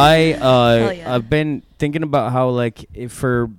I uh, yeah. I've been thinking about how like if for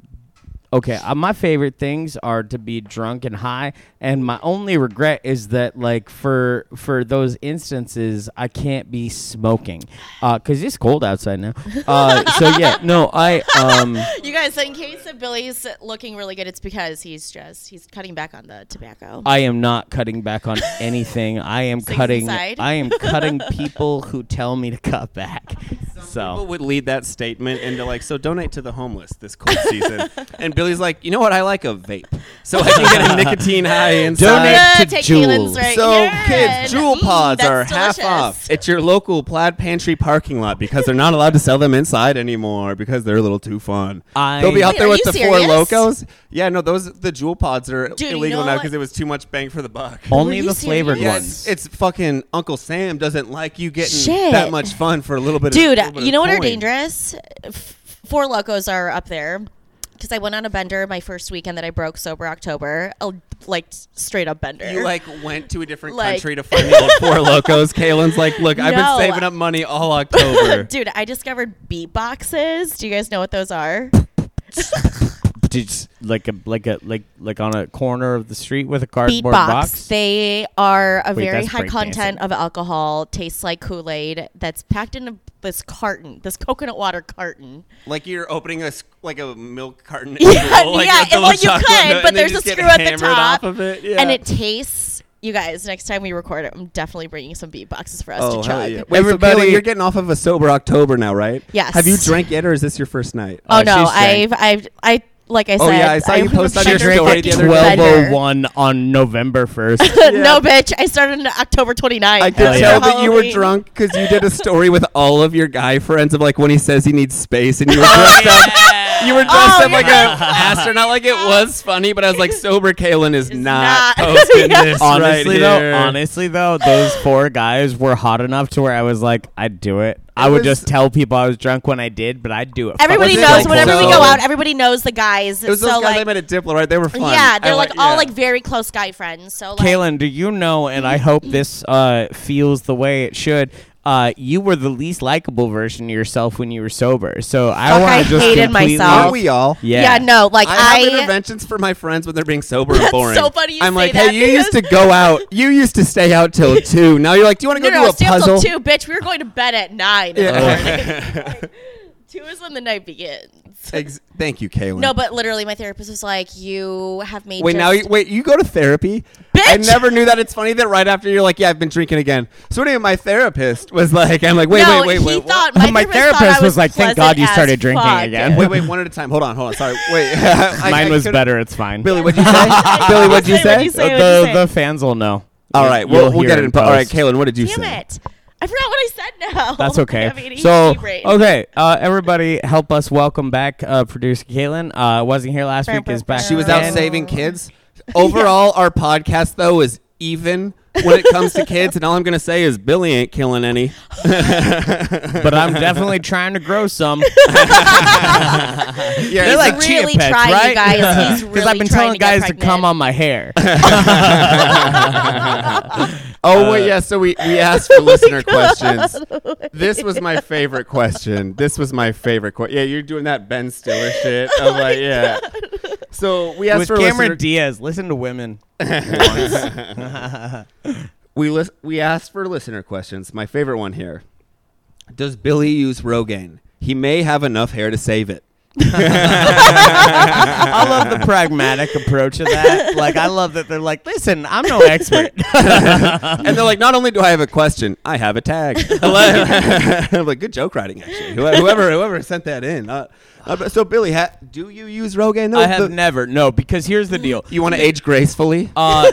okay, uh, my favorite things are to be drunk and high, and my only regret is that like for for those instances I can't be smoking because it's cold outside now. Uh, so yeah, no, I um You guys, in case that Billy's looking really good, it's because he's just he's cutting back on the tobacco. I am not cutting back on anything. I am Sings cutting. inside. I am cutting people who tell me to cut back. People So people would lead that statement into like, so donate to the homeless this cold season. and Billy's like, you know what? I like a vape, so I can get a nicotine high inside. Donate to take right So here kids, and- Juul Mm, Pods that's are half off. It's your local plaid pantry parking lot because they're not allowed to sell them inside anymore because they're a little too fun. I- They'll be out Wait, there are with you the four Lokos. Yeah, no, those the Juul Pods are Dude, you illegal know now what? because it was too much bang for the buck. only you the flavored serious? Yeah, ones. it's, it's fucking Uncle Sam doesn't like you getting Shit. that much fun for a little bit. Dude, of, little bit you of know what are coin. dangerous? F- Four Lokos are up there. Because I went on a bender my first weekend that I broke sober October, a, like straight up bender. You like went to a different Like- country to find the old four Lokos. Kaylin's like, look, I've been saving up money all October. Dude, I discovered beat boxes. Do you guys know what those are? Just like a like a like like on a corner of the street with a cardboard Beatbox. box. They are a Wait, very high breakdancing. content of alcohol. Tastes like Kool Aid. That's packed in a, this carton, this coconut water carton. like you're opening a like a milk carton. at Yeah, school, like yeah, well, you could, nut, but there's a screw at the top, of it. Yeah. and it tastes. You guys, next time we record it, I'm definitely bringing some beatboxes for us Oh, to hell chug. yeah. Wait, Everybody- so Kaylin, you're getting off of a sober October now, right? Yes. Have you drank yet, or is this your first night? Oh Uh, no, she's drank. I've, I've, I like I said. Oh, yeah, I saw you I'm post on your story the other day. bender. 1201 on November 1st. no, bitch. I started on October 29th. I could Hell tell yeah. that you were drunk because you did a story with all of your guy friends of like when he says he needs space, and you were dressed up. You were dressed Oh, up like yeah. a astronaut. Like it was funny, but I was like, sober Kaylin is Is not, not. posting Yeah. this honestly right though, honestly though, those four guys were hot enough to where I was like, I'd do it. I It would just tell people I was drunk when I did, but I'd do it. Everybody knows like whenever we go out. Everybody knows the guys. It was so those guys like, I met at Diplo, right? They were fun. yeah, they're I like all yeah. like very close guy friends. So like, Kaylin, do you know? And I hope this uh, feels the way it should. Uh, you were the least likable version of yourself when you were sober. So I Fuck, want I to just hated completely- myself. Aren't we all? Yeah. yeah, no, like I, I. have interventions for my friends when they're being sober and That's boring. so funny you I'm say like, that hey, you used to because- go out. You used to stay out till two. Now you're like, do you want to go no, do stay a up puzzle? till two, bitch. We were going to bed at nine. in the Yeah. morning. two is when the night begins. Ex- Thank you, Kaylin. No, but literally, my therapist was like, "You have made Wait, just- now you, wait, you go to therapy? I never knew that. It's funny that right after you're like, yeah, I've been drinking again. So anyway, my therapist was like, I'm like, wait, no, wait, wait, he wait. thought what? my, My therapist, thought therapist I was like, "Thank God you started drinking fuck." again." wait, wait, one at a time. Hold on, hold on. Sorry. Wait. I- Mine I was better. It's fine. Billy, what'd you say? Billy, what'd you Say, say? what'd you say? What'd you the the fans will know. All right, You'll we'll, we'll get it in. po- All right. Kaylin, what did you Damn say? it! I forgot what I said now. That's okay. So brain. okay, uh, everybody, help us welcome back uh, producer Caitlin. Uh, wasn't here last week. Is back. She was out saving kids. Overall, our podcast though is even when it comes to kids, and all I'm gonna say is Billy ain't killing any. but I'm definitely trying to grow some. Yeah, They're like He's chia really pets, trying, right? you guys. He's Because really I've been trying telling to get guys to come on my hair. Oh wait, yeah. So we we asked for oh listener questions. This was my favorite question. This was my favorite question. Yeah, you're doing that Ben Stiller shit. I'm like, yeah. Oh So we asked With for Cameron listener. Diaz, listen to women. we lis- we asked for listener questions. My favorite one here. Does Billy use Rogaine? He may have enough hair to save it. I love the pragmatic approach of that. Like, I love that they're like, listen, I'm no expert. and they're like, not only do I have a question, I have a tag. I'm like, good joke writing, actually. Whoever whoever, sent that in. Uh, uh, so Billy, ha- do you use Rogaine? though? I have The- never. No, because here's the deal. You want to age gracefully? Uh,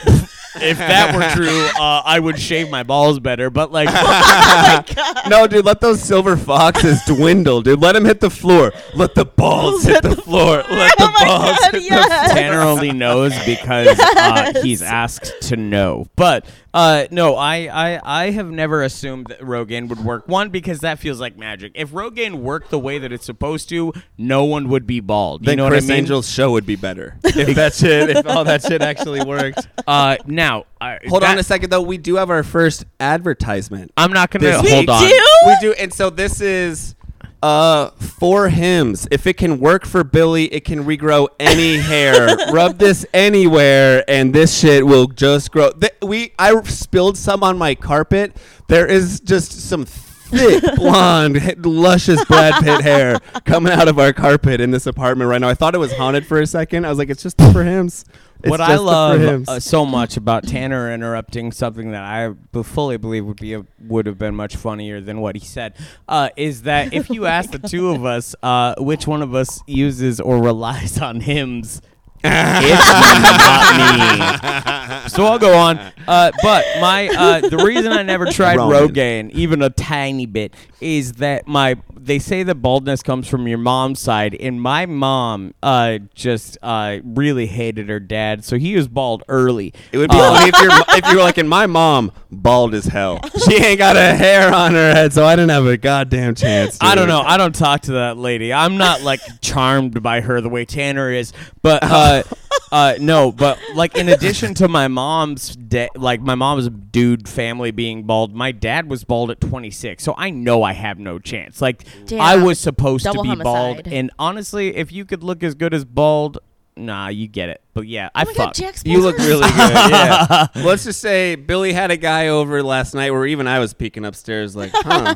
if that were true, uh, I would shave my balls better. But like, no, dude, let those silver foxes dwindle, dude. Let them hit the floor. Let the balls hit the floor. Let the Oh my balls God, hit yes. Tanner only knows because uh, he's asked to know. But uh, no, I, I I have never assumed that Rogaine would work. One because that feels like magic. If Rogaine worked the way that it's supposed to, no one would be bald. You Then know Criss what I mean? Angel's show would be better if that shit, if all that shit actually worked. Uh, now, I, Hold that- on a second, though. We do have our first advertisement. I'm not gonna This hold week. on. do? We do, and so this is Uh, four Hims. If it can work for Billy, it can regrow any hair. Rub this anywhere, and this shit will just grow. Th- we, I spilled some on my carpet. There is just some thick, blonde, luscious Brad Pitt hair coming out of our carpet in this apartment right now. I thought it was haunted for a second. I was like, it's just the for Hims. It's what I love uh, so much about Tanner interrupting something that I b- fully believe would be a, would have been much funnier than what he said uh, is that if you ask the two of us uh, which one of us uses or relies on Hims, it's not me. So I'll go on. Uh, but my uh, the reason I never tried Roman. Rogaine even a tiny bit is that my they say that baldness comes from your mom's side, and my mom uh, just uh, really hated her dad, so he was bald early. It would be Uh, funny if you're if you were like, and my mom bald as hell. She ain't got a hair on her head, so I didn't have a goddamn chance. I don't know. I don't talk to that lady. I'm not like charmed by her the way Tanner is, but uh, no. But like in addition to my mom's da- like my mom's dude family being bald, my dad was bald at 26, so I know I have no chance. Like Damn. I was supposed Double to be bald, and honestly, if you could look as good as bald, nah, you get it. But yeah, I Oh my God, fuck. You look really good. Yeah. Let's just say Billy had a guy over last night where even I was peeking upstairs, like, huh,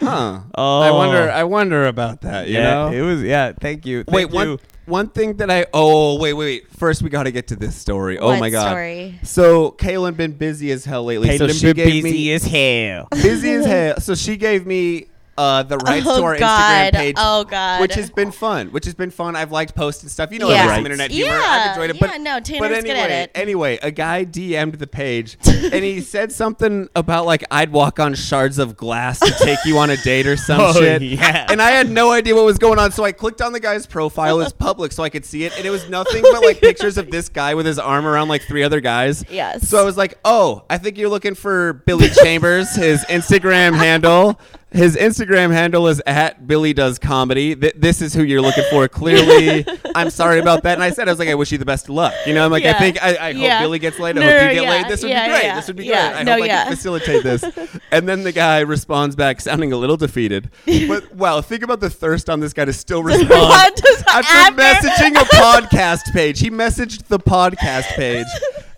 huh. Oh. I wonder. I wonder about that. You yeah, know. it was. Yeah, thank you. wait, Thank one you. one thing that I. Oh, wait, wait, wait. First, we got to get to this story. Oh What my god. story? So Kaylin been busy as hell lately. so she been gave busy me as hell. busy as hell. So she gave me uh, the rights oh to our God. Instagram page. Oh God. Which has been fun. Which has been fun. I've liked posting stuff. You know, Yeah. there's some internet humor. Yeah, I've enjoyed it. yeah, But, no, but Tanner's anyway, good at it. anyway, a guy DM'd the page and he said something about like I'd walk on shards of glass to take you on a date or some Oh, shit. yeah. And I had no idea what was going on, so I clicked on the guy's profile. It's public, so I could see it, and it was nothing but like pictures of this guy with his arm around like three other guys. Yes. So I was like, oh, I think you're looking for Billy Chambers, his Instagram handle. His Instagram handle is at Billy Does Comedy. Th- this is who you're looking for. Clearly, I'm sorry about that. And I said, I was like, I wish you the best of luck. You know, I'm like, I think I, I Yeah. hope Billy gets laid. I No, hope you get yeah. laid. This would Yeah, be great. yeah. This would be Yeah. great. I No, hope I yeah. can facilitate this. and then the guy responds back, sounding a little defeated. But wow, think about the thirst on this guy to still respond What does after after- messaging a podcast page. He messaged the podcast page.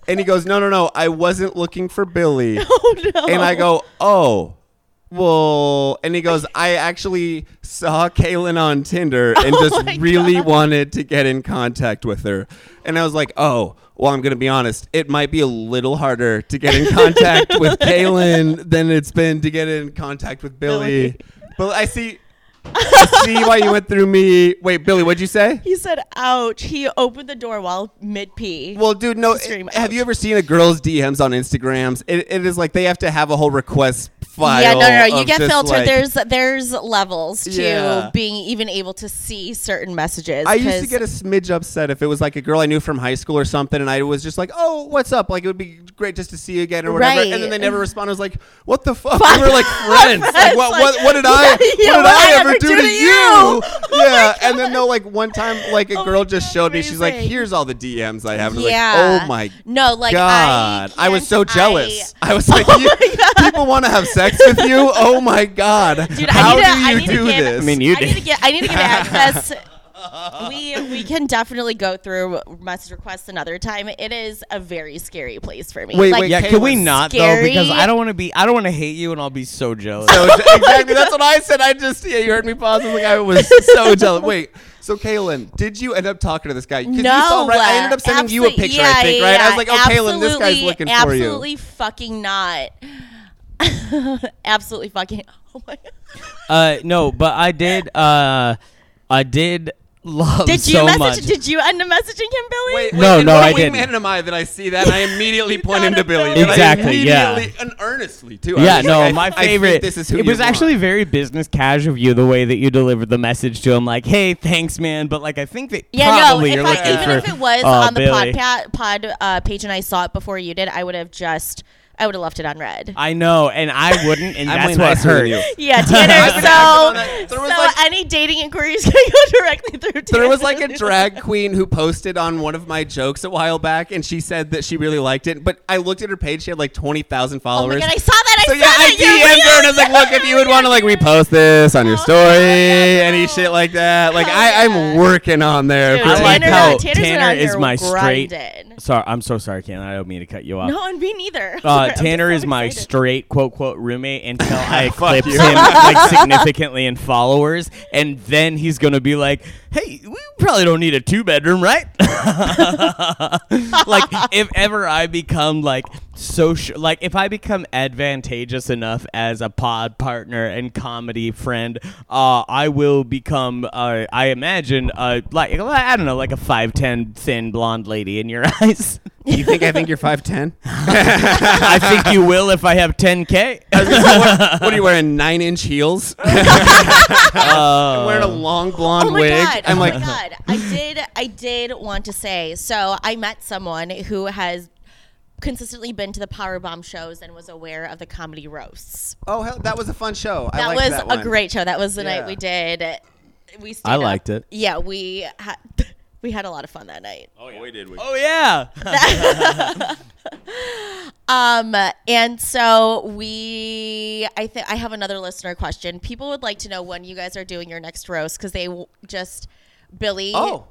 And he goes, No, no, no, I wasn't looking for Billy. Oh no. And I go, Oh, well. And he goes, I actually saw Kaylin on Tinder and Oh just really God. wanted to get in contact with her. And I was like, Oh, well, I'm going to be honest. It might be a little harder to get in contact with Kaylin than it's been to get in contact with Billy. Billy. But I see. I see why you went through me. Wait, Billy, what'd you say? He said, "Ouch!" He opened the door while mid pee. Well, dude, no. Scream, have you ever seen a girl's DMs on Instagrams? It, it is like they have to have a whole request file. yeah, no, no, no. You get filtered. like- there's there's levels to Yeah. being even able to see certain messages. I used to get a smidge upset if it was like a girl I knew from high school or something, and I was just like, "Oh, what's up?" Like it would be great just to see you again or whatever. Right. And then they never respond. I was like, "What the fuck?" We were like friends. like what? like, what? What did I? yeah, What did what I ever do to you? Oh yeah. And then no, like one time, like a Oh girl just God, showed me. She's like, "Here's all the DMs I have." And Yeah. like, "Oh my No, like God, I, I, was so jealous. I- I, was like, Oh you, my God. people want to have sex with you? Oh my God. Dude, How I need to, do you I need do to get, this? I mean, you I need to get. I need to get access. We we can definitely go through message requests another time. It is a very scary place for me. Wait, like, wait, Yeah, Kayla's can we not though? Because. I don't want to be. I don't want to hate you, and I'll be so jealous. so, exactly, that's what I said. I just, yeah, you heard me pause. I was like, I was so jealous. Wait, so Kaylin, did you end up talking to this guy? 'Cause you No, saw, right? I ended up sending you a picture, yeah, I think, yeah, right? I was like, oh, Kaylin, this guy's Absolutely- looking for you. Absolutely fucking not. absolutely fucking. Oh my god. Uh, no, but I did. Uh, I did love Did you so message? much. Did you end up messaging him, Billy? Wait, wait, No, no, what I a didn't. wingman am I that I see that and I immediately point him to Billy? Billy. I Exactly, yeah. And earnestly, too. Yeah, was no, like, I- my I think favorite. this is who it was want. actually very business casual of you, the way that you delivered the message to him, like, "Hey, thanks, man," but like, I think that Yeah, probably no. you're If looking I, even for if it was uh, on the Billy. pod, pod uh, page and I saw it before you did, I would have just I would have left it on red. I know, and I wouldn't, and I'm that's way what nicer hurt. you. Yeah, Tanner. I've been active on so, that. There so was, like- any dating inquiries can go directly through. Tanner. There was like a drag queen who posted on one of my jokes a while back, and she said that she really liked it. But I looked at her page; she had like twenty thousand Oh my god, I saw that. I so saw yeah, I that. You're DM'd her and I was like, real. "Look, if you would want to like repost this on your oh story, any shit like that, like Hell I, I'm working on there." Dude, for I like- like Tanner- how Tanner's Tanner is here my straight. Grinding. Sorry, I'm so sorry, Ken. I don't mean to cut you off. No, and me neither. Uh, Tanner so is my excited. straight quote quote roommate until I Fuck eclipse him like significantly in followers, and then he's gonna be like, "Hey, we probably don't need a two bedroom, right?" like if ever I become like social, like if I become advantageous enough as a pod partner and comedy friend, uh, I will become, uh, I imagine, uh, like I don't know, like a five ten thin blonde lady in your eyes. You think I think you're five ten? I think you will if I have 10k. what, what are you wearing? Nine inch heels? I'm oh. wearing a long blonde Oh my wig. god! I'm oh like, my god! I did. I did want to say. So I met someone who has consistently been to the Power Bomb shows and was aware of the comedy roasts. oh hell, that was a fun show. I That liked was that a one. great show. That was the Yeah. night we did. We stayed I up- liked it. Yeah, we had we had a lot of fun that night. Oh yeah, we did. We. Oh yeah. Um, and so we, I think I have another listener question. People would like to know when you guys are doing your next roast because they w- just Billy. Oh,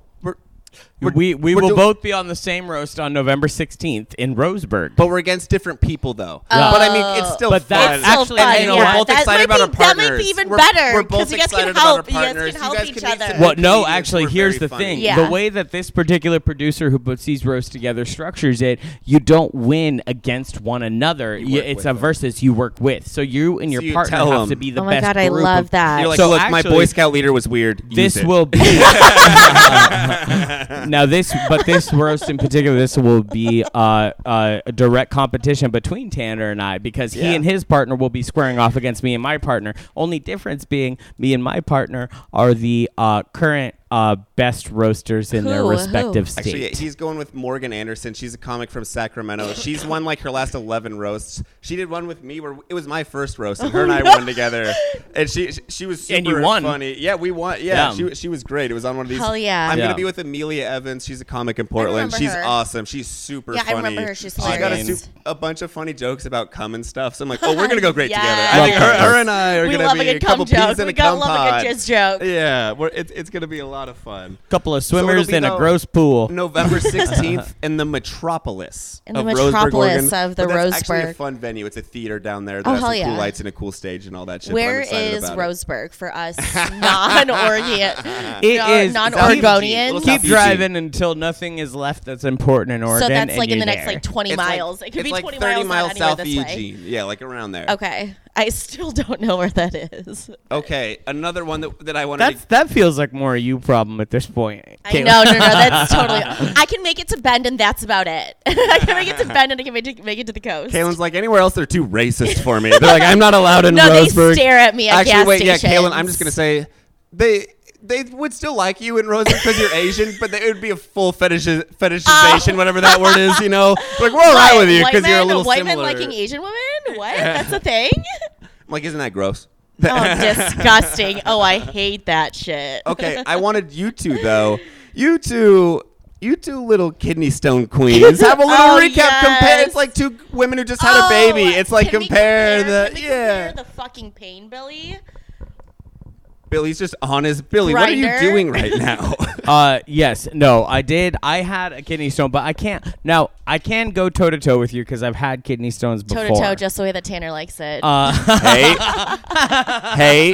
we're, we're- we we we're will do- both be on the same roast on November 16th in Roseburg. But we're against different people, though. Yeah. But I mean, it's still But fun. that's It's still actually- fun, you know, yeah. we're both that excited might about be, our That might partners. be even We're- better we're both because you guys excited can about our help. You guys partners. can You help guys each can meet other. some Well, no, comedians actually, are here's very the funny. thing. Yeah. The way that this particular producer who puts these roasts together structures it, you don't win against one another. You You- work it's with a them. versus you work with. So you and your So you partner tell have them. to be the Oh my best god, I group love that. You're like, So look, my actually- Boy Scout leader was weird. Use This it." will be now this, but this roast in particular, this will be uh, uh, a direct competition between Tanner and I because he Yeah. and his partner will be squaring off against me and my partner. Only difference being, me and my partner are the uh, current uh, best roasters in their Who? Who? respective state. Actually, he's going with Morgan Anderson. She's a comic from Sacramento. She's won like her last eleven roasts. She did one with me where it was my first roast, and her and I won together. And she she was super And you won. funny. Yeah, we won. Yeah, Yeah. she she was great. It was on one of these. Hell yeah. I'm Yeah. gonna be with Amelia Evans. She's a comic in Portland. She's her. awesome. She's super Yeah, I funny. remember her. She's She's got a, hilarious. a bunch of funny jokes about cum and stuff. So I'm like, oh, we're gonna go great Yes. together. I think her, her and I are We gonna love be a good a couple cum peas in We a got cum love a pod. good jizz joke. Yeah, it's it's gonna be a lot of fun. couple of swimmers be in a gross pool. November 16th in the Metropolis. In the of Roseburg, Metropolis Oregon. of the But that's actually a Roseburg. fun venue. It's a theater down there that Oh, has some hell cool yeah. lights and a cool stage and all that shit. Where is I'm Where excited is about it. Roseburg for us non-Oregon, It non- is- non-Oregonians? Little Keep driving until nothing is left that's important in Oregon. So that's and like in you're the next there. like 20 It's like- miles. it could be like 20 30 miles, miles not anywhere south of. Eugene. Yeah, like around there. Okay, I still don't know where that is. Okay, another one that, that I wanted That's to. that feels like more a you problem at this point. I Caitlin. know, no, no, that's totally. I can make it to Bend, and that's about it. I can make it to Bend, and I can make it, make it to the coast. Kaylin's like, anywhere else, they're too racist for me. They're like, I'm not allowed in no, they Roseburg. stare at me at Actually, gas wait, yeah, Kaylin, I'm just going to say, they. They would still like you in Roseburg because you're Asian, but they, it would be a full fetish, oh. fetishization, whatever that word is, you know? Like, we're all right with you because you're a little white similar. men liking Asian women. What? That's a thing. I'm like, isn't that gross? Oh, disgusting. Oh, I hate that shit. Okay, I wanted you two though. You two, you two little kidney stone queens. Have a little Oh, recap. yes. Compare. It's like two women who just had a baby. Oh, It's like compare, can the yeah. compare the fucking pain, Billy. Billy's just on his Billy. What are you Grindr. doing right now? Uh, yes, no, I did. I had a kidney stone, but I can't. Now I can go toe to toe with you because I've had kidney stones before. Toe to toe, just the way that Tanner likes it. Uh, hey, hey,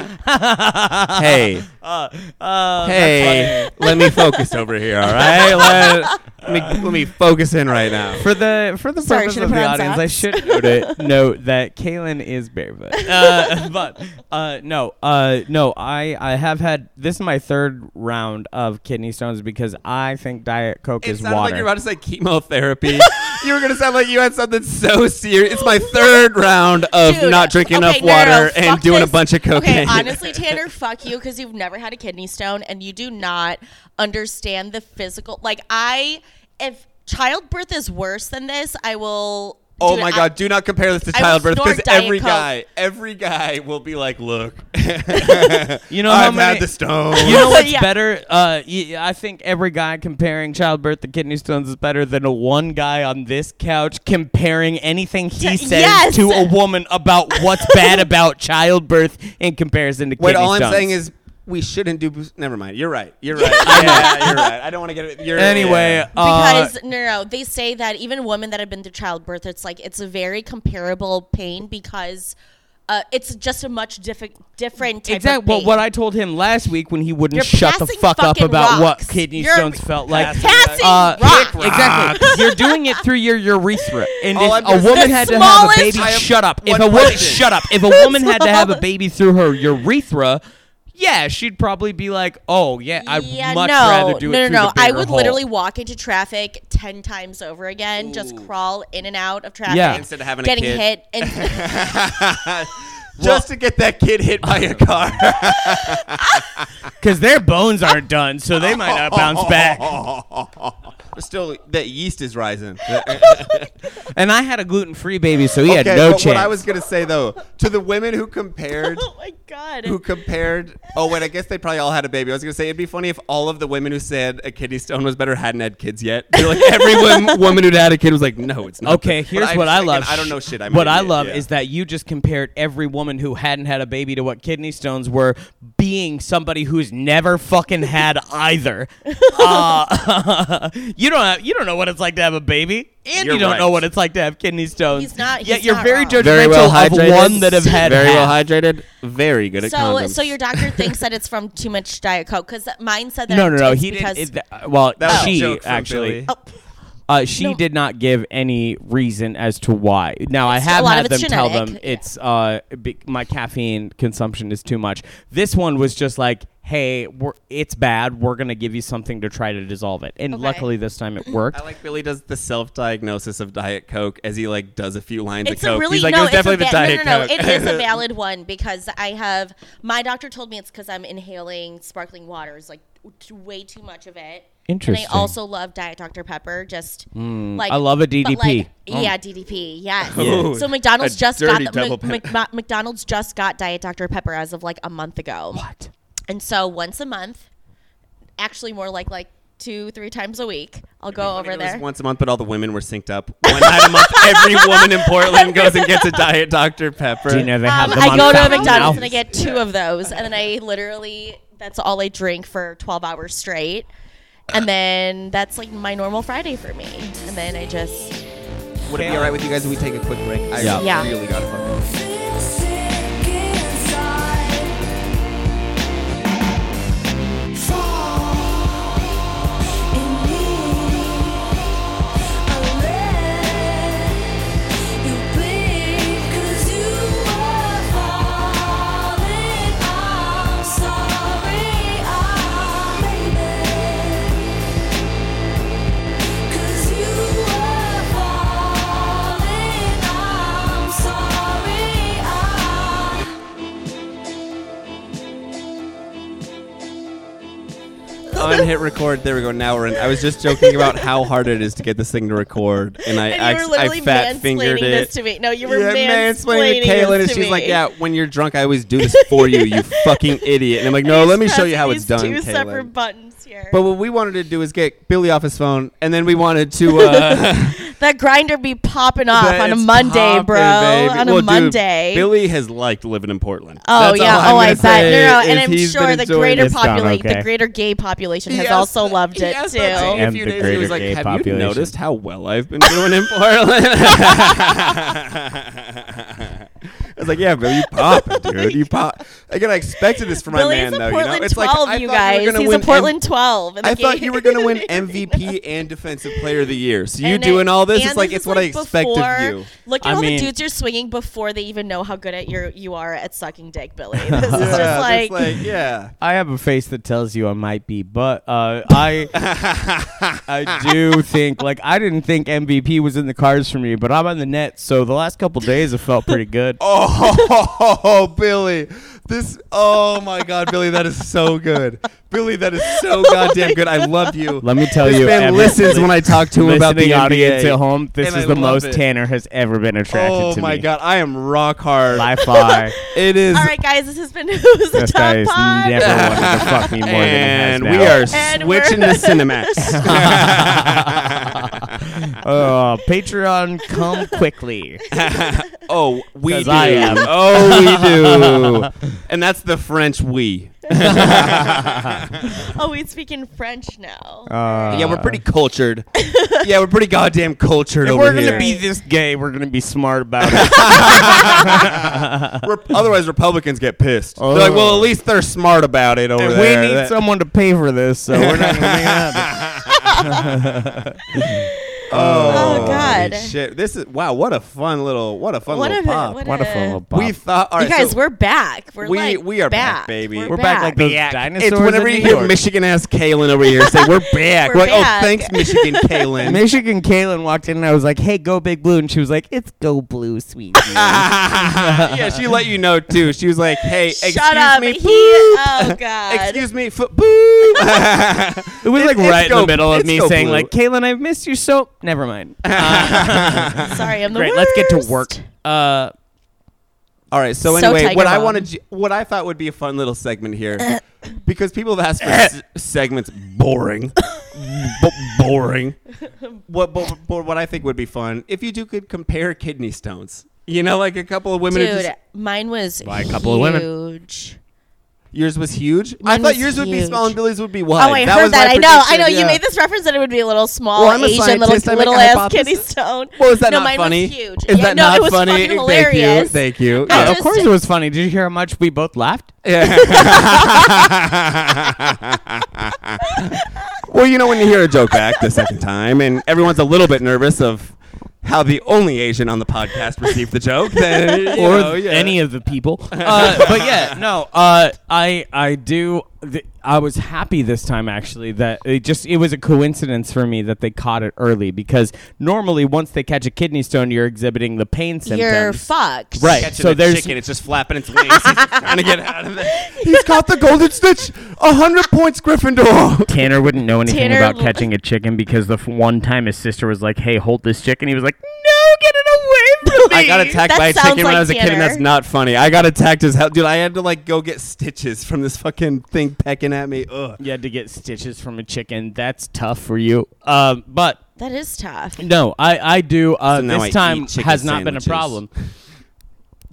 hey, uh, uh, hey. Let me focus over here. All right. Let, let me let me focus in right now. For the for the Sorry, purpose should I of put the on audience, I socks? should note, it, note that Kaylin is barefoot. Uh, but uh, no, uh, no, I I have had this is my third round of kidney stones because I think Diet Coke It is sounded water. like you're about to say chemotherapy. you were gonna sound like you had something so serious. It's my third round of Dude, not drinking okay, enough no, no, no, water and fuck doing a bunch of cocaine. Okay, honestly, Tanner, fuck you because you've never had a kidney stone and you do not understand the physical. Like I, if childbirth is worse than this, I will Oh Dude, my I- God! Do not compare this to childbirth because every Coke. guy, every guy will be like, "Look, You know how I've many- had the stone." You know what's Yeah. better? Uh, y- I think every guy comparing childbirth to kidney stones is better than a one guy on this couch comparing anything he Y- says yes. to a woman about what's bad about childbirth in comparison to Wait, kidney all I'm saying is we shouldn't do. Never mind. You're right. You're right. yeah, you're right. I don't want to get it. You're, anyway, yeah. uh, because no, no, no, they say that even women that have been through childbirth, it's like it's a very comparable pain because uh, it's just a much different different type Exactly. of Well, what I told him last week when he wouldn't You're shut the fuck up about rocks. what kidney You're stones felt like. passing Passing Uh, rocks. exactly. You're doing it through your urethra, and All if I'm a woman had to have a baby, shut up. If a woman, shut up. If a woman had to have a baby through her urethra, yeah, she'd probably be like, "Oh yeah, I'd yeah, much no, rather do it no, through no, no. the I would hole." literally walk into traffic ten times over again, just crawl in and out of traffic, Yeah. Instead of having a getting kid. hit. And just to get that kid hit by a car. because their bones aren't done, so they might not bounce back. Still, that yeast is rising. And I had a gluten-free baby, so he had no but chance. what I was gonna say though, to the women who compared, oh my god, who compared. Oh wait, I guess they probably all had a baby. I was gonna say it'd be funny if all of the women who said a kidney stone was better hadn't had kids yet. They're like every wom- woman who'd had a kid was like, no, it's not. Okay, But here's I'm what I thinking- love. I don't know shit. I'm what I idiot, love yeah. is that you just compared every woman who hadn't had a baby to what kidney stones were, being somebody who's never fucking had either. uh, you don't have, you don't know what it's like to have a baby, and You're you don't right. know what it's like to have kidney stones. He's not- Yet he's you're not very wrong. judgmental very well hydrated. of one that have had very well half. hydrated. Very good at so condoms. so your doctor thinks that it's from too much diet coke because mine said that No, no, no. it's He because didn't. It, uh, well, That was a she joke from actually. Billy. Oh. Uh, she No. did not give any reason as to why. Now I have a lot had of them it's tell genetic, them yeah. it's uh be, my caffeine consumption is too much. This one was just like, hey, we're, it's bad. We're gonna give you something to try to dissolve it, and Okay. luckily this time it worked. I like Billy does the self-diagnosis of Diet Coke as he like does a few lines It's of a Coke. really He's like, no, it was definitely it's the a va- Diet no, no, no, Coke. It is a valid one because I have my doctor told me it's because I'm inhaling sparkling waters, like way too much of it. Interesting. And I also love Diet Dr Pepper. Just like I love a DDP. like, Mm. Yeah, DDP. Yes. Ooh, So McDonald's a just got the, double Mc- Mc- McDonald's just got Diet Dr Pepper as of like a month ago. What? And so once a month, actually more like like two three times a week, I'll go over It was there. once a month, but all the women were synced up. One night a month, every woman in Portland goes and gets a Diet Dr Pepper. Do you know they have Um, them I on go to a McDonald's now? and I get two of those, and then I literally that's all I drink for 12 hours straight, and then that's like my normal Friday for me, and then I just Would it be all right with you guys if we take a quick break? I Yeah. Yeah. really gotta fucking. Unhit record. There we go. Now we're in. I was just joking about how hard it is to get this thing to record, and I and you were literally I fat fingered mansplaining it. this to me. No, you were yeah, mansplaining, mansplaining to Kaylin, and she's me. like, "Yeah, when you're drunk, I always do this for you, you fucking idiot." And I'm like, "No, let me show you how it's done, Two Kaylin." separate buttons here. But what we wanted to do is get Billy off his phone, and then we wanted to. Uh, that Grindr be popping off that on a it's Monday, poppin', bro. baby. On Well, a dude, Monday. Billy has liked living in Portland. Oh That's yeah, all I'm oh I gonna bet. say No, no, and is I'm he's sure been the enjoying greater it. It's gone population, okay. the greater gay population has He also asked- loved he it asked too. that to me a And few the days ago. He was greater like, gay "Have population." you noticed how well I've been doing in Portland?" I was like, "Yeah, Bill, you pop, dude. You pop." Again, I expected this from my Billy's man, a though. Portland you know, it's 12, like you guys. You gonna He's a Portland M- 12. in the I thought you were going to win MVP and Defensive Player of the Year. So you And doing it- all this? It's like this it's is, what I like, expect before- of you. Look at I all mean- the dudes you're swinging before they even know how good at your you are at sucking dick, Billy. This is Yeah, just like, like yeah. I have a face that tells you I might be, but uh, I I do think like I didn't think MVP was in the cards for me, but I'm on the net, so the last couple days have felt pretty good. Oh, Oh, Billy, This oh my god, Billy, that is so good. Billy, that is so oh goddamn good. I love you. Let me tell this you, man every- listens when I talk to him about the audience NBA. at home. This and is I the love most it. Tanner has ever been attracted Oh to Oh my me. god, I am rock hard. By far. It is All right, guys, this has been Who's the this guy Top has Pod. never wanted to fuck me more and than he we are. And switching to Cinemax. Uh, Patreon, come quickly. oh, we 'Cause do. I am. Oh, we do. and that's the French we. Oh, we speak in French now. Uh, yeah, we're pretty cultured. yeah, we're pretty goddamn cultured If over we're here. gonna be this gay, we're gonna be smart about it. Rep- otherwise, Republicans get pissed. They're like, well, at least they're smart about it over and there. we need That- someone to pay for this, so we're not gonna make it happen. Oh, oh God. Shit! This is wow. What a fun little. What a fun What little a- pop. what What a fun little pop. we thought. All you guys, so we're back. We're we- like we are back, baby. We're, We're back like those back. dinosaurs. It's whenever in you New hear York. Michigan ass Kaylin over here say we're back. We're We're like, oh, back. oh, thanks, Michigan Kaylin. Michigan Kaylin walked in and I was like, "Hey, go Big Blue," and she was like, "It's go Blue, sweet." yeah, she let you know too. She was like, "Hey, excuse Shut up. me, he, boop. oh God. excuse me, foot boop." It was like It's- right in the middle of me saying like, "Kaylin, I've missed you so." Never mind. Uh, Sorry, I'm the great. Let's get to worst. work. Uh, All right. So So anyway, Tiger what I Mom. wanted, what I thought would be a fun little segment here, because people have asked for s- segments boring, B- boring. What, but, but what I think would be fun if you two could compare kidney stones. You know, like a couple of women. are Dude, just, mine was By a couple of women. huge. Yours was huge. I thought was yours would be huge. small and Billy's would be oh, wide. Oh, I That heard was that. my I know. I prediction, know. You yeah. made this reference that it would be a little small, Well, I'm a Asian, little scientist. I make little ass hypothesis. kidney stone. Well, is that no, not mine funny? Was huge. Is yeah, that no, not it was funny? fucking hilarious. Thank you. Thank you. I yeah, of just- course it was funny. Did you hear how much we both laughed? Yeah. well, you know when you hear a joke back the second time, and everyone's a little bit nervous of how the only Asian on the podcast received the joke, then you or know, yeah. any of the people. Uh, but yeah, no, uh, I I do. Th- I was happy this time actually that it just it was a coincidence for me that they caught it early because normally once they catch a kidney stone, you're exhibiting the pain symptoms. You're fucked. Right. Catching so a there's chicken, it's just flapping its wings, It's trying to get out of there. He's caught the golden snitch. A hundred points, Gryffindor. Tanner wouldn't know anything Tanner about l- catching a chicken because the f- one time his sister was like, "Hey, hold this chicken," he was like, "No, get it away me!" I got attacked That by a sounds chicken when I was a kid, and that's not funny. I got attacked as hell, dude. I had to like go get stitches from this fucking thing pecking at me. Ugh. You had to get stitches from a chicken. That's tough for you. Um, but That is tough. No, I I do. Uh, So now I this time has not been a problem.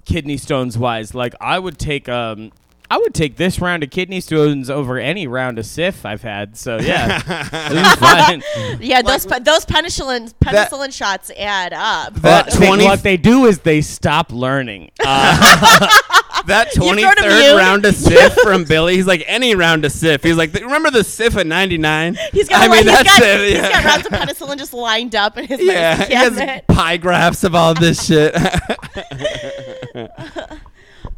Kidney stones wise, like I would take um. I would take this round of kidney stones over any round of syph I've had. So yeah, this is fine. Yeah, those pe- those penicillin That- penicillin shots add up. That But they- 20 what they do is they stop learning. Uh, That You twenty go to third mute. round of syph from Billy. He's like any round of syph. He's like, remember the syph at ninety nine? He's got I mean, he's that's got, it. he's Yeah. got rounds of penicillin just lined up in his yeah, medicine he has cabinet. pie graphs of all this shit.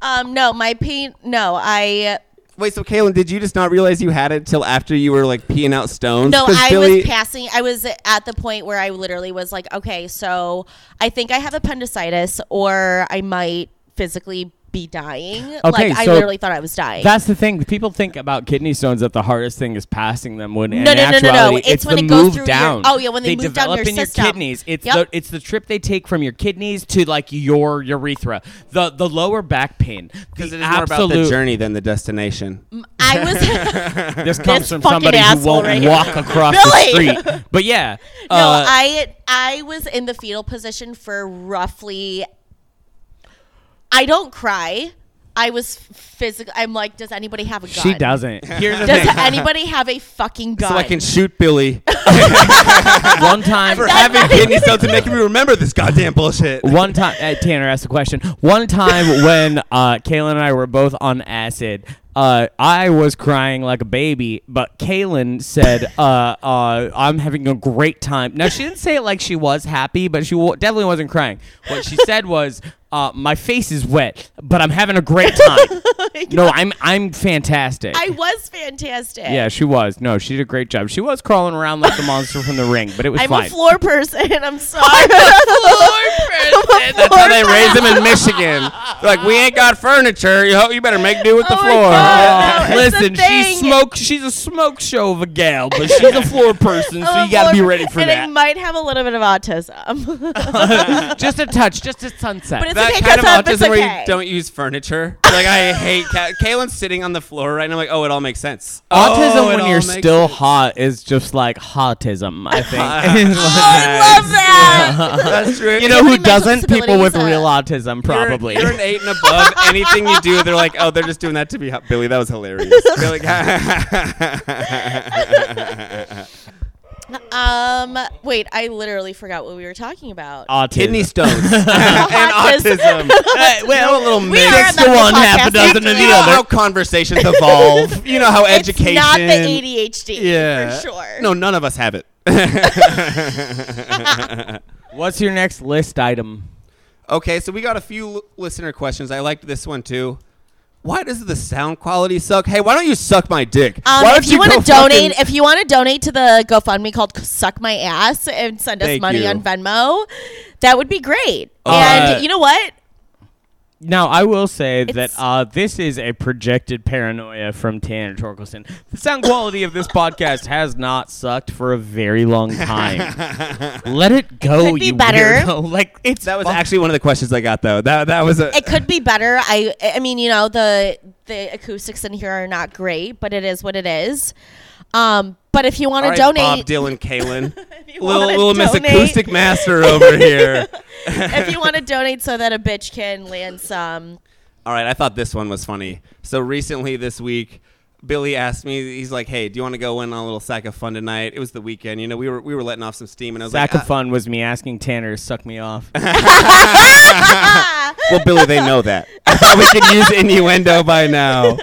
Um, no, my pain. No, I Wait, so Kaylin, did you just not realize you had it till after you were like peeing out stones? No, I Billy, was passing. I was at the point where I literally was like, okay, so I think I have appendicitis, or I might physically be dying. Okay, like I so literally thought I was dying. that's the thing. People think about kidney stones that the hardest thing is passing them. When in No, no, no, no, no. actuality, It's when the it goes move through your- down. oh, yeah, when they move down develop your in system. your kidneys. It's Yep. the it's the trip they take from your kidneys to like your urethra. The the lower back pain. because The it is more about the journey than the destination. I was. This comes This from somebody who won't right here. walk across Billy! the street. But yeah, No, uh, I I was in the fetal position for roughly. I don't cry. I was physical. I'm like, does anybody have a gun? she doesn't. Here's the Does thing. anybody have a fucking gun? So I can shoot Billy One time, for having kidney stones and making me remember this goddamn bullshit. one time, uh, Tanner asked a question. One time when uh, Kaylin and I were both on acid, uh, I was crying like a baby, but Kaylin said, uh, uh, "I'm having a great time." Now she didn't say it like she was happy, but she w- definitely wasn't crying. What she said was, uh, my face is wet, but I'm having a great time. no, I'm I'm fantastic. I was fantastic. yeah, she was. No, she did a great job. She was crawling around like the monster from the ring, but it was fine. I'm fine. a floor person. I'm sorry. I'm a Floor person. That's how they raise them in Michigan. They're like, we ain't got furniture. You, you better make do with the Oh my floor. God, no, the Listen, she smokes. She's a smoke show of a gal, but she's a floor person, so you got to be ready for that. and I might have a little bit of autism. just a touch, just a sunset. But that okay, kind of it's autism where you don't use furniture. Like I hate. Ka- Kaylin's sitting on the floor right now. Like, oh, it all makes sense. Autism Oh, when you're still sense. hot is just like hotism, I think. oh, I love that. That's true. you know who doesn't? People with real autism, probably. You're, you're an eight and above. Anything you do, they're like, oh, they're just doing that to be hot. Billy, that was hilarious. They're like, Um, wait, I literally forgot what we were talking about. autism. kidney stones and Autism. autism. Hey, well, a little We mix. Six to one, half a dozen to the other. how conversations evolve. You know how It's education. not the ADHD, Yeah. for sure. No, none of us have it. What's your next list item? Okay, so we got a few listener questions. I liked this one too. Why does the sound quality suck? Hey, why don't you suck my dick? Um, why if don't you want to donate, fucking- if you want to donate to the GoFundMe called "Suck My Ass" and send us Thank money you. on Venmo, that would be great. Uh, and you know what? Now, I will say that uh, this is a projected paranoia from Tanner Torkelson. The sound quality of this podcast has not sucked for a very long time. Let it go, could be you better. weirdo. Like it's that was fu- actually one of the questions I got though. That that was a. It could be better. I, I mean, you know, the the acoustics in here are not great, but it is what it is. Um, but if you want to right, donate, Bob Dylan, Kaylin, you little wanna little Miss Acoustic Master over here. if you want to donate so that a bitch can land some. All right, I thought this one was funny. So recently this week, Billy asked me. He's like, "Hey, do you want to go in on a little sack of fun tonight?" It was the weekend. You know, we were we were letting off some steam, and I was Sack like, "Sack of fun was me asking Tanner to suck me off. "Ah." "Well, Billy, they know that. I thought we could use innuendo by now."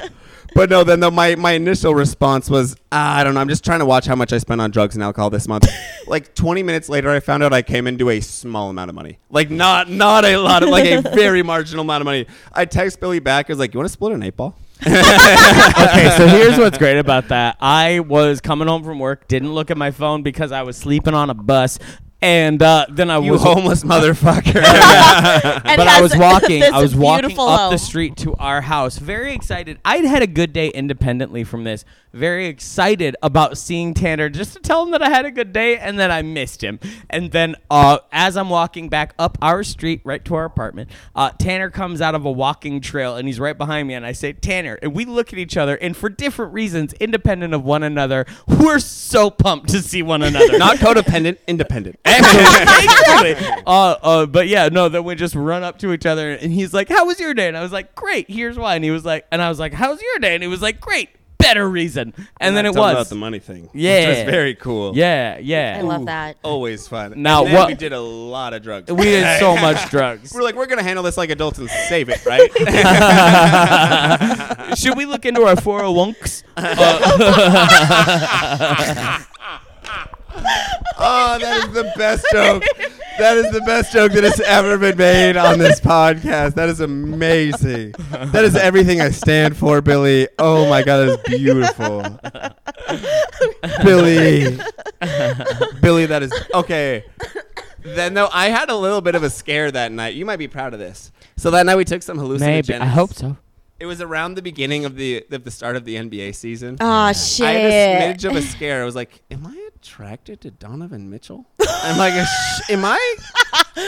But no, then the, my my initial response was, ah, I don't know. I'm just trying to watch how much I spent on drugs and alcohol this month. like 20 minutes later, I found out I came into a small amount of money. Like not not a lot of like a very marginal amount of money. I text Billy back. I was like, "You want to split an eight ball?" okay, so here's what's great about that. I was coming home from work, didn't look at my phone because I was sleeping on a bus, and uh, then I You was homeless motherfucker. And but I was walking. I was walking up home. the street to our house, very excited. I'd had a good day independently from this. Very excited about seeing Tanner, just to tell him that I had a good day and that I missed him. And then, uh, as I'm walking back up our street, right to our apartment, uh, Tanner comes out of a walking trail and he's right behind me. And I say, Tanner, and we look at each other, and for different reasons, independent of one another, we're so pumped to see one another. Not codependent, independent. exactly. Uh, uh, but yeah, no, then we just run up to each other and he's like, How was your day? And I was like, Great, here's why. And he was like, And I was like, How's your day? And he was like, Great, better reason. And then it was. about the money thing. Yeah. which was very cool. Yeah, yeah. I love that. always fun. Now, And then what- we did a lot of drugs. We did so much drugs. We're like, we're gonna handle this like adults and save it, right? Should we look into our 401ks? oh, that is the best joke. That is the best joke that has ever been made on this podcast. That is amazing. That is everything I stand for, Billy. Oh my god, that is beautiful. Billy. Billy, that is okay. Then though, I had a little bit of a scare that night. You might be proud of this. So that night we took some hallucinogens. Maybe. I hope so. It was around the beginning of the of the start of the NBA season. Oh shit! I had a smidge of a scare. I was like, "Am I attracted to Donovan Mitchell?" I'm like, "Am I?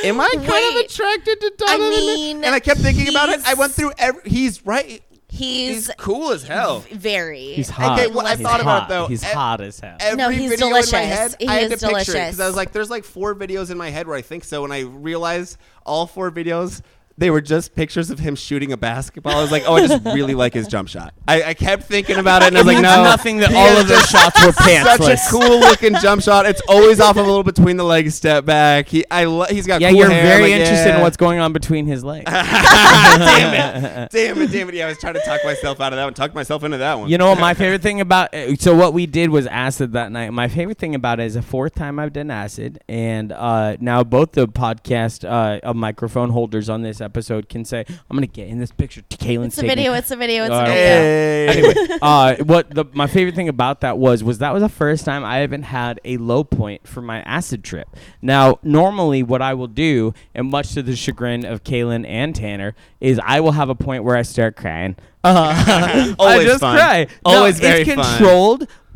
Am I kind of attracted to Donovan?" Mi-" mean, and I kept thinking about it. I went through every. He's right. he's, He's cool as hell. very. He's hot. Okay, well, I He's thought about it, though. He's E- hot as hell. Every No, he's video delicious. in my head, He I had is to picture it because. I was like, "There's like four videos in my head where I think so," and I realized all four videos. They were just pictures of him shooting a basketball. I was like, "Oh, I just really like his jump shot." I, I kept thinking about it, and I was like, "No, nothing that all of those shots were such pantsless. a cool looking jump shot. It's always off of a little between the legs step back. He, I, lo- he's got yeah, cool you're hair. very like, interested yeah. in what's going on between his legs. damn it, damn it, damn it. Yeah, I was trying to talk myself out of that one. Talk myself into that one. You know what my favorite thing about uh, so what we did was acid that night. My favorite thing about it is the fourth time I've done acid, and uh, now both the podcast uh, microphone holders on this episode can say, "I'm gonna get in this picture." To Kaylin's It's a video. It's a video. It's a video. Hey. anyway, uh, what the my favorite thing about that was was that was the first time I haven't had a low point for my acid trip. Now, normally, what I will do, and much to the chagrin of Kaylin and Tanner, is I will have a point where I start crying. Uh, I Always just fun. cry. Always no, very it's fun.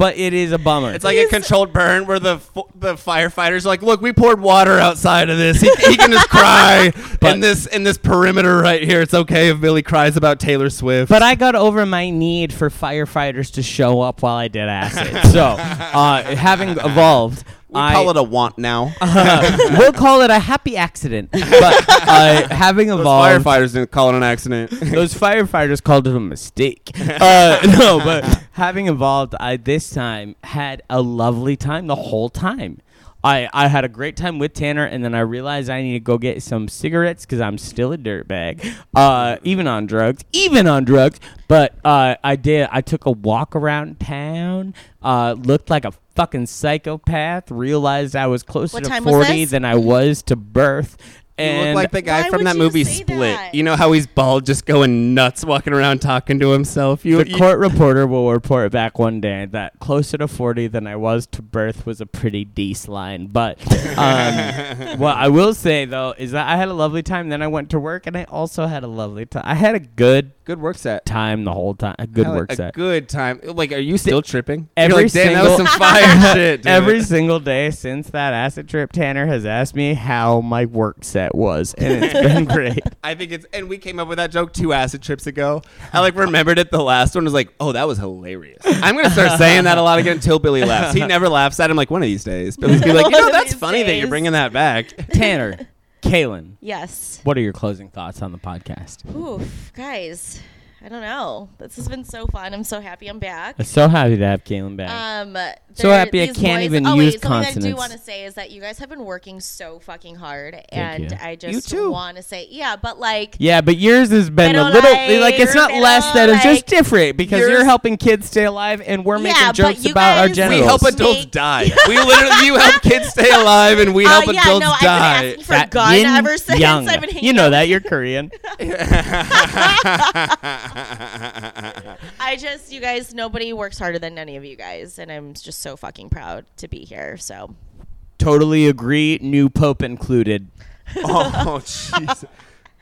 Controlled, but it is a bummer. It's like a controlled burn where the f- the firefighters are like, look, we poured water outside of this. He, he can just cry But- in this in this perimeter right here. It's okay if Billy cries about Taylor Swift. But I got over my need for firefighters to show up while I did acid. so, uh, having evolved, we I, call it a want now. we'll call it a happy accident. But uh, having Those evolved, firefighters didn't call it an accident. those firefighters called it a mistake. Uh, no, but having evolved, I this time had a lovely time the whole time. I, I had a great time with Tanner, and then I realized I need to go get some cigarettes because I'm still a dirtbag, uh, even on drugs, even on drugs. But uh, I did. I took a walk around town, uh, looked like a fucking psychopath, realized I was closer What to 40 than I was to birth. You look like the guy Why from that movie Split. that? You know how he's bald, just going nuts, walking around talking to himself. You, the you- court reporter will report back one day that closer to 40 than I was to birth was a pretty decent line. But um, what I will say, though, is that I had a lovely time. Then I went to work and I also had a lovely time. I had a good good work set. time the whole time. A good Hell, work a set. good time. Like, are you still tripping? every like, Damn, that was single- some fire shit. dude." Every single day since that acid trip, Tanner has asked me how my work set was, and it's been great. I think it's, and we came up with that joke two acid trips ago. I like remembered it. The last one was like, oh, that was hilarious. I'm gonna start saying that a lot again until Billy laughs. He never laughs at him. Like one of these days, Billy's gonna be like, you know, that's these funny that you're bringing that back. Tanner, Kaylin, Yes. what are your closing thoughts on the podcast? Oof, guys. I don't know. This has been so fun. I'm so happy I'm back. I'm so happy to have Kaylin back. Um, So happy I can't boys- even oh, use wait, something I do want to say is that you guys have been working so fucking hard, and you. I just want to say, yeah, but like, Yeah, but yours has been a little like, like it's not pero less that it's just different because you're helping kids stay alive and we're making but jokes about our guys- genitals. We help Make- adults die. We literally, you help kids stay alive, and we uh, help yeah, adults no, I've die. been asking for That a gun yin ever since yang. I've been hanging You know out that you're Korean. I just, you guys, nobody works harder than any of you guys, and I'm just so fucking proud to be here. So, totally agree. New pope included. oh, jeez.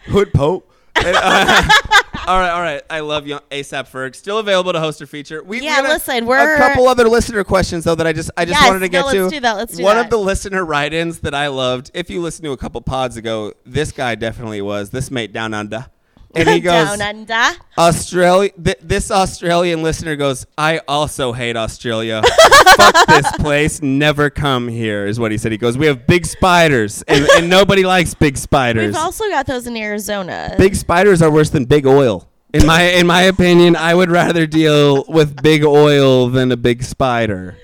Hood Pope. And, uh, all right, all right. I love you, ASAP Ferg. Still available to host or feature. We, Yeah, we got a- listen, we're- a couple other listener questions though that I just I just Yes, wanted to get no, to. let's do that, let's do One that. of the listener write-ins that I loved. If you listened to a couple pods ago, this guy definitely was this mate down under, and he goes down under. Australia. Th- this Australian listener goes, I also hate Australia. Fuck this place. Never come here, is what he said. He goes, we have big spiders, and, and nobody likes big spiders. We've also got those in Arizona. big spiders are worse than big oil. In my in my opinion, I would rather deal with big oil than a big spider.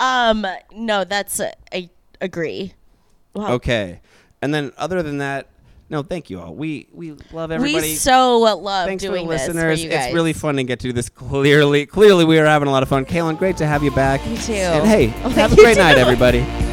Um, no, that's uh, I agree. Okay, and then other than that, no, thank you all. We we love everybody. we so uh, love Thanks for the doing this listeners. for you guys. It's really fun to get to do this. Clearly, clearly, we are having a lot of fun. Kaylin, great to have you back. Me too. And hey, Oh, have a you great night, everybody.